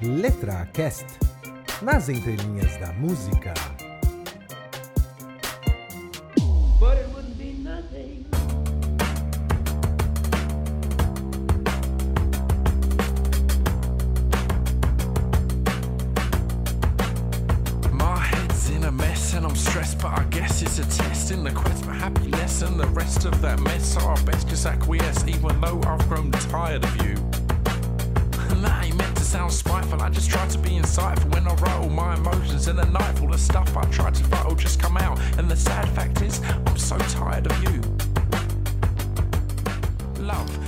Letra Cast nas entrelinhas da música. but it wouldn't be nothing. My head's in a mess and I'm stressed, but I guess it's a test in the quest for happiness. And the rest of that mess are best just acquiesce, even though I've grown tired of you. That ain't meant to sound spiteful, I just try to be insightful when I my emotions in the night. All the stuff I tried to will just come out. And the sad fact is, I'm so tired of you.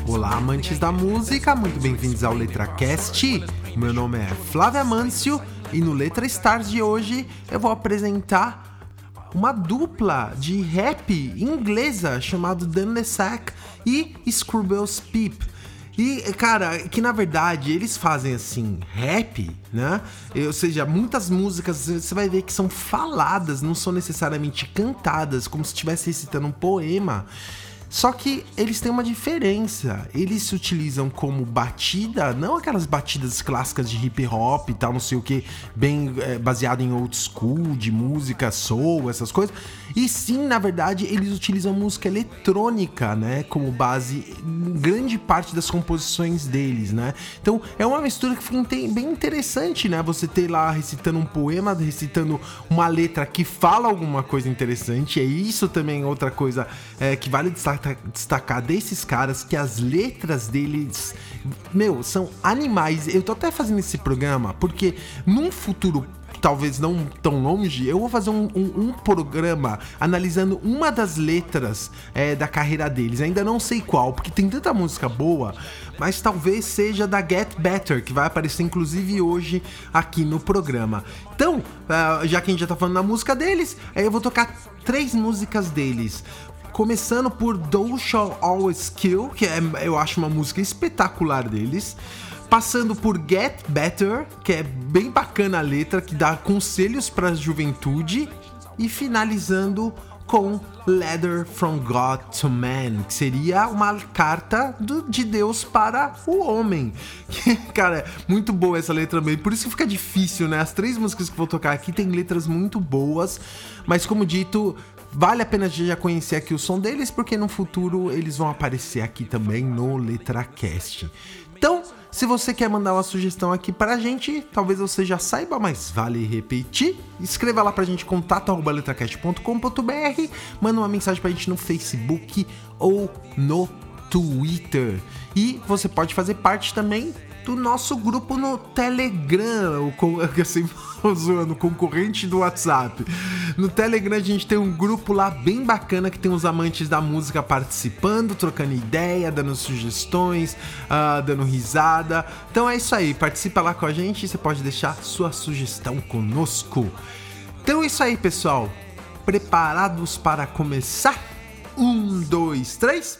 Olá, amantes da música, muito bem-vindos ao LetraCast. Meu nome é Flávia Mâncio e no Letra Stars de hoje eu vou apresentar uma dupla de rap inglesa chamado Dan Lesac e Scrubbles Peep. E, cara, que na verdade eles fazem assim, rap, né? Ou seja, muitas músicas você vai ver que são faladas, não são necessariamente cantadas, como se estivesse recitando um poema. Só que eles têm uma diferença. Eles se utilizam como batida, não aquelas batidas clássicas de hip hop e tal, não sei o que, bem é, baseado em old school, de música, soul, essas coisas. E sim, na verdade, eles utilizam música eletrônica, né, como base em grande parte das composições deles, né? Então é uma mistura que fica bem interessante, né? Você ter lá recitando um poema, recitando uma letra que fala alguma coisa interessante. É isso também outra coisa é, que vale destacar destacar desses caras que as letras deles, meu, são animais. Eu tô até fazendo esse programa porque num futuro talvez não tão longe, eu vou fazer um, um, um programa analisando uma das letras é, da carreira deles. Ainda não sei qual, porque tem tanta música boa, mas talvez seja da Get Better, que vai aparecer inclusive hoje aqui no programa. Então, uh, já que a gente já tá falando da música deles, eu vou tocar três músicas deles começando por Thou Shall Always Kill, que é, eu acho uma música espetacular deles. Passando por Get Better, que é bem bacana a letra, que dá conselhos para a juventude. E finalizando com Letter from God to Man, que seria uma carta do, de Deus para o homem. cara, é muito boa essa letra também, por isso que fica difícil, né? As três músicas que vou tocar aqui tem letras muito boas, mas como dito, Vale a pena já conhecer aqui o som deles, porque no futuro eles vão aparecer aqui também no LetraCast. Então, se você quer mandar uma sugestão aqui pra gente, talvez você já saiba, mas vale repetir. Escreva lá pra gente contato@letracast.com.br, manda uma mensagem pra gente no Facebook ou no Twitter. E você pode fazer parte também do nosso grupo no Telegram, o assim, zoando, concorrente do WhatsApp. No Telegram a gente tem um grupo lá bem bacana que tem os amantes da música participando, trocando ideia, dando sugestões, uh, dando risada. Então é isso aí, participa lá com a gente, você pode deixar sua sugestão conosco. Então é isso aí, pessoal. Preparados para começar? Um, dois, três.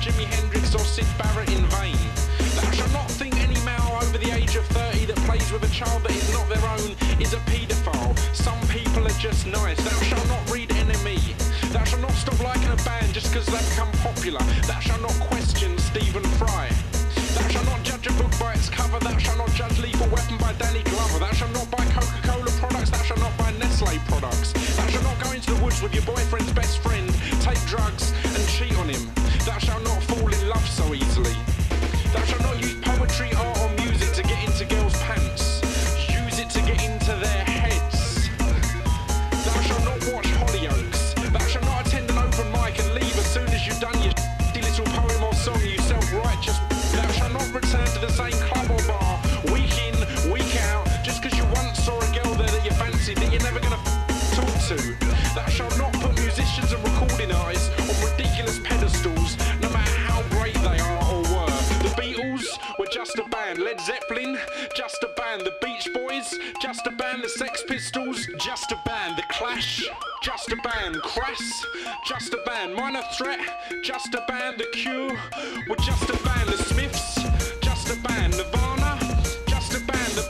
Jimi Hendrix, or Syd Barrett in vain. Thou shalt not think any male over the age of 30 that plays with a child that is not their own is a paedophile. Some people are just nice. Thou shalt not read NME. Thou shalt not stop liking a band just because they've become popular. Thou shalt not question Stephen Fry. Thou shalt not judge a book by its cover. Thou shalt not judge Lethal Weapon by Danny Glover. Thou shalt not buy Coca-Cola products. Thou shalt not buy Nestle products. Thou shalt not go into the woods with your boyfriend's Zeppelin, just a band. The Beach Boys, just a band. The Sex Pistols, just a band. The Clash, just a band. Crass, just a band. Minor Threat, just a band. The Cure, were just a band. The Smiths, just a band. Nirvana, just a band. The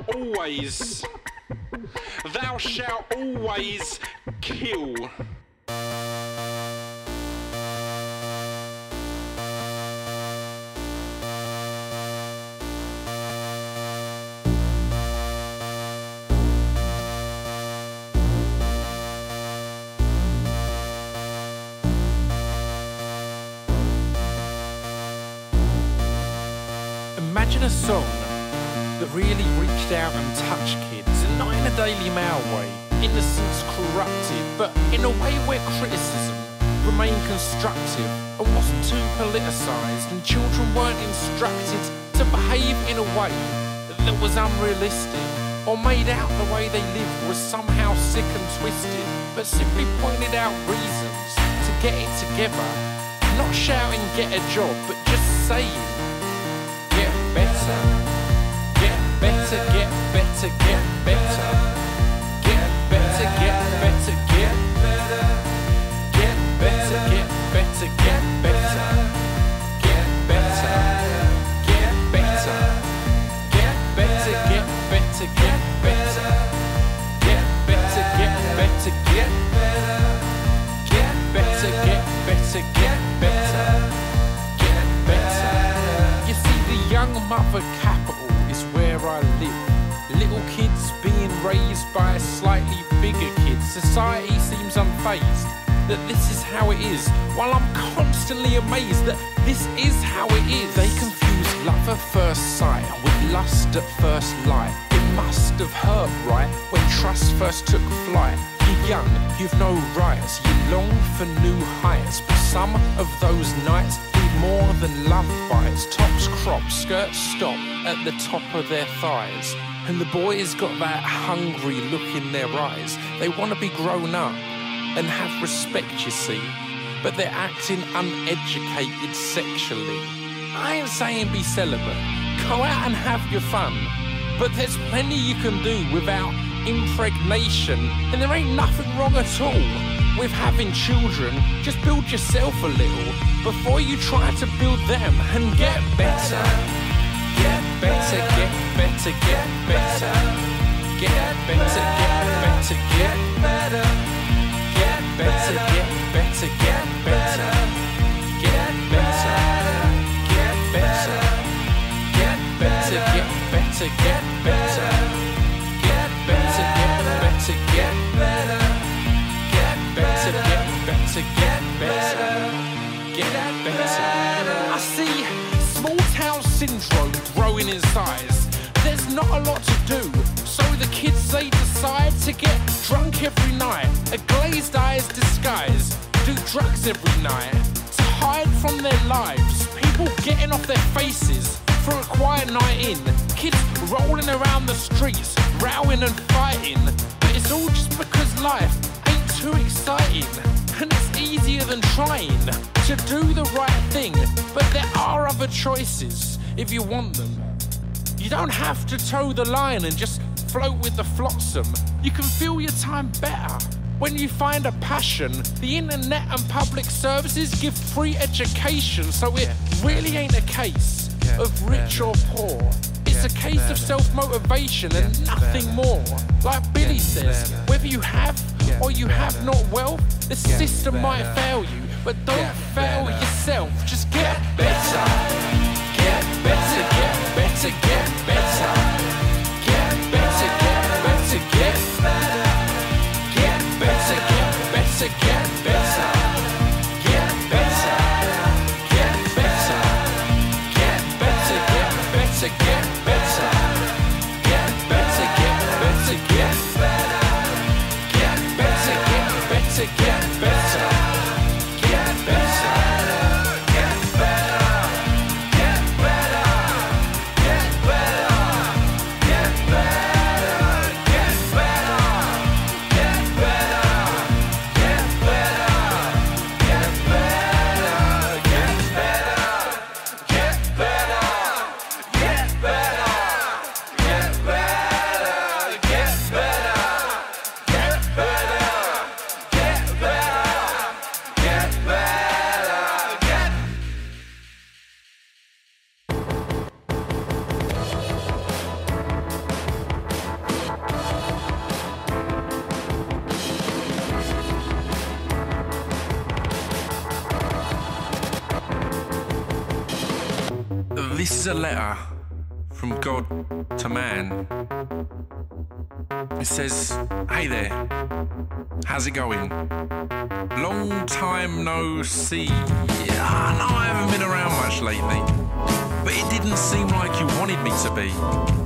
shalt always, thou shalt always kill. Imagine a song that really reached out and touched kids, and not in a Daily Mail way, innocence corrupted, but in a way where criticism remained constructive and wasn't too politicised, and children weren't instructed to behave in a way that was unrealistic or made out the way they lived was somehow sick and twisted, but simply pointed out reasons to get it together. Not shouting, get a job, but just saying, get better. Better, get better, get better. Get better, get better, get better. Get better, get better, get better. Amazed that this is how it is. They confuse love at first sight with lust at first light. It must have hurt, right, when trust first took flight. You're young, you've no rights, you long for new heights, but some of those nights need more than love bites. Tops crop, skirts stop at the top of their thighs. And the boys got that hungry look in their eyes. They want to be grown up and have respect, you see. But they're acting uneducated sexually. I ain't saying be celibate. Go out and have your fun. But there's plenty you can do without impregnation. And there ain't nothing wrong at all with having children. Just build yourself a little before you try to build them and get better. Get better, get better, get better. Get better, get better, get better. Get better, get better, night. A glazed eyes disguise, do drugs every night to hide from their lives. People getting off their faces for a quiet night in. Kids rolling around the streets, rowing and fighting. But it's all just because life ain't too exciting. And it's easier than trying to do the right thing. But there are other choices if you want them. You don't have to toe the line and just float with the flotsam. You can fill your time better. When you find a passion, the internet and public services give free education, so it really ain't a case of rich or poor. It's a case of self motivation and nothing more. Like Billy says, whether you have or you have not wealth, the system might fail you, but don't fail yourself. Just get better. Get better, get better, get better. to get is a letter from God to man. It says, Hey there, how's it going? Long time no see. Ah, I know I haven't been around much lately, but it didn't seem like you wanted me to be.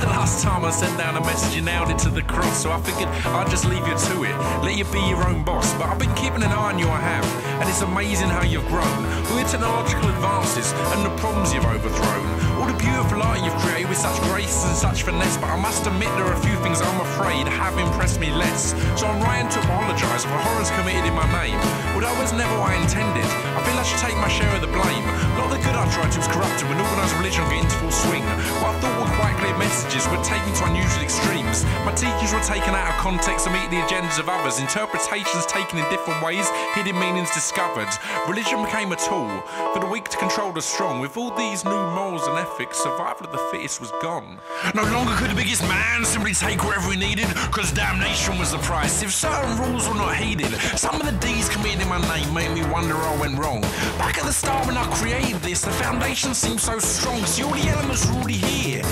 The last time I sent down a message, you nailed it to the cross, so I figured I'd just leave you to it. Let you be your own boss. But I've been keeping an eye on you, I have, and it's amazing how you've grown. With technological advances and the problems you've overthrown. All the beautiful art you've created with such grace and such finesse, but I must admit there are a few things I'm afraid have impressed me less. So I'm writing to apologise for horrors committed in my name. Although it was never what I intended, I feel I should take my share of the blame. Of the good I tried to was corrupted when organised religion got into full swing. What I thought were quite clear messages were taken to unusual extremes. My teachings were taken out of context to meet the agendas of others, interpretations taken in different ways, hidden meanings discovered. Religion became a tool for the weak to control the strong. With all these new morals and ethics, survival of the fittest was gone. No longer could the biggest man simply take whatever he needed, because damnation was the price. If certain rules were not heeded, some of the deeds committed in my name made me wonder I went wrong. Back at the start when I created this, the foundation seemed so strong. See, all the elements were already here.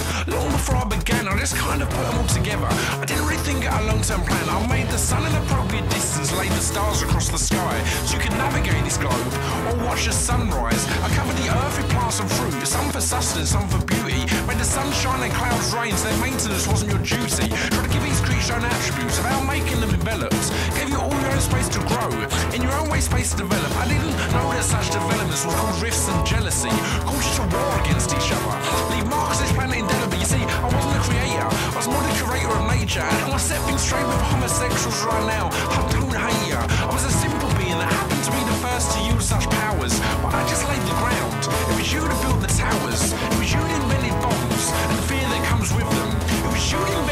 Just kind of put them all together. I didn't really think out a long-term plan. I made the sun an appropriate distance, laid the stars across the sky, so you could navigate this globe or watch the sunrise. I covered the earth with plants and fruit, some for sustenance, some for beauty. Made the sunshine and clouds rain, so their maintenance wasn't your duty. Tried to give each creature own attributes without making them developed. Gave you all your own space to grow, in your own way space to develop. I didn't know that such developments would cause rifts and jealousy, cause you to war against each other. Leave marks major. And we're stepping straight with homosexuals right now. I don't hate ya. I was a simple being that happened to be the first to use such powers. But I just laid the ground. It was you that built the towers. It was you that invented bombs and the fear that comes with them. It was you that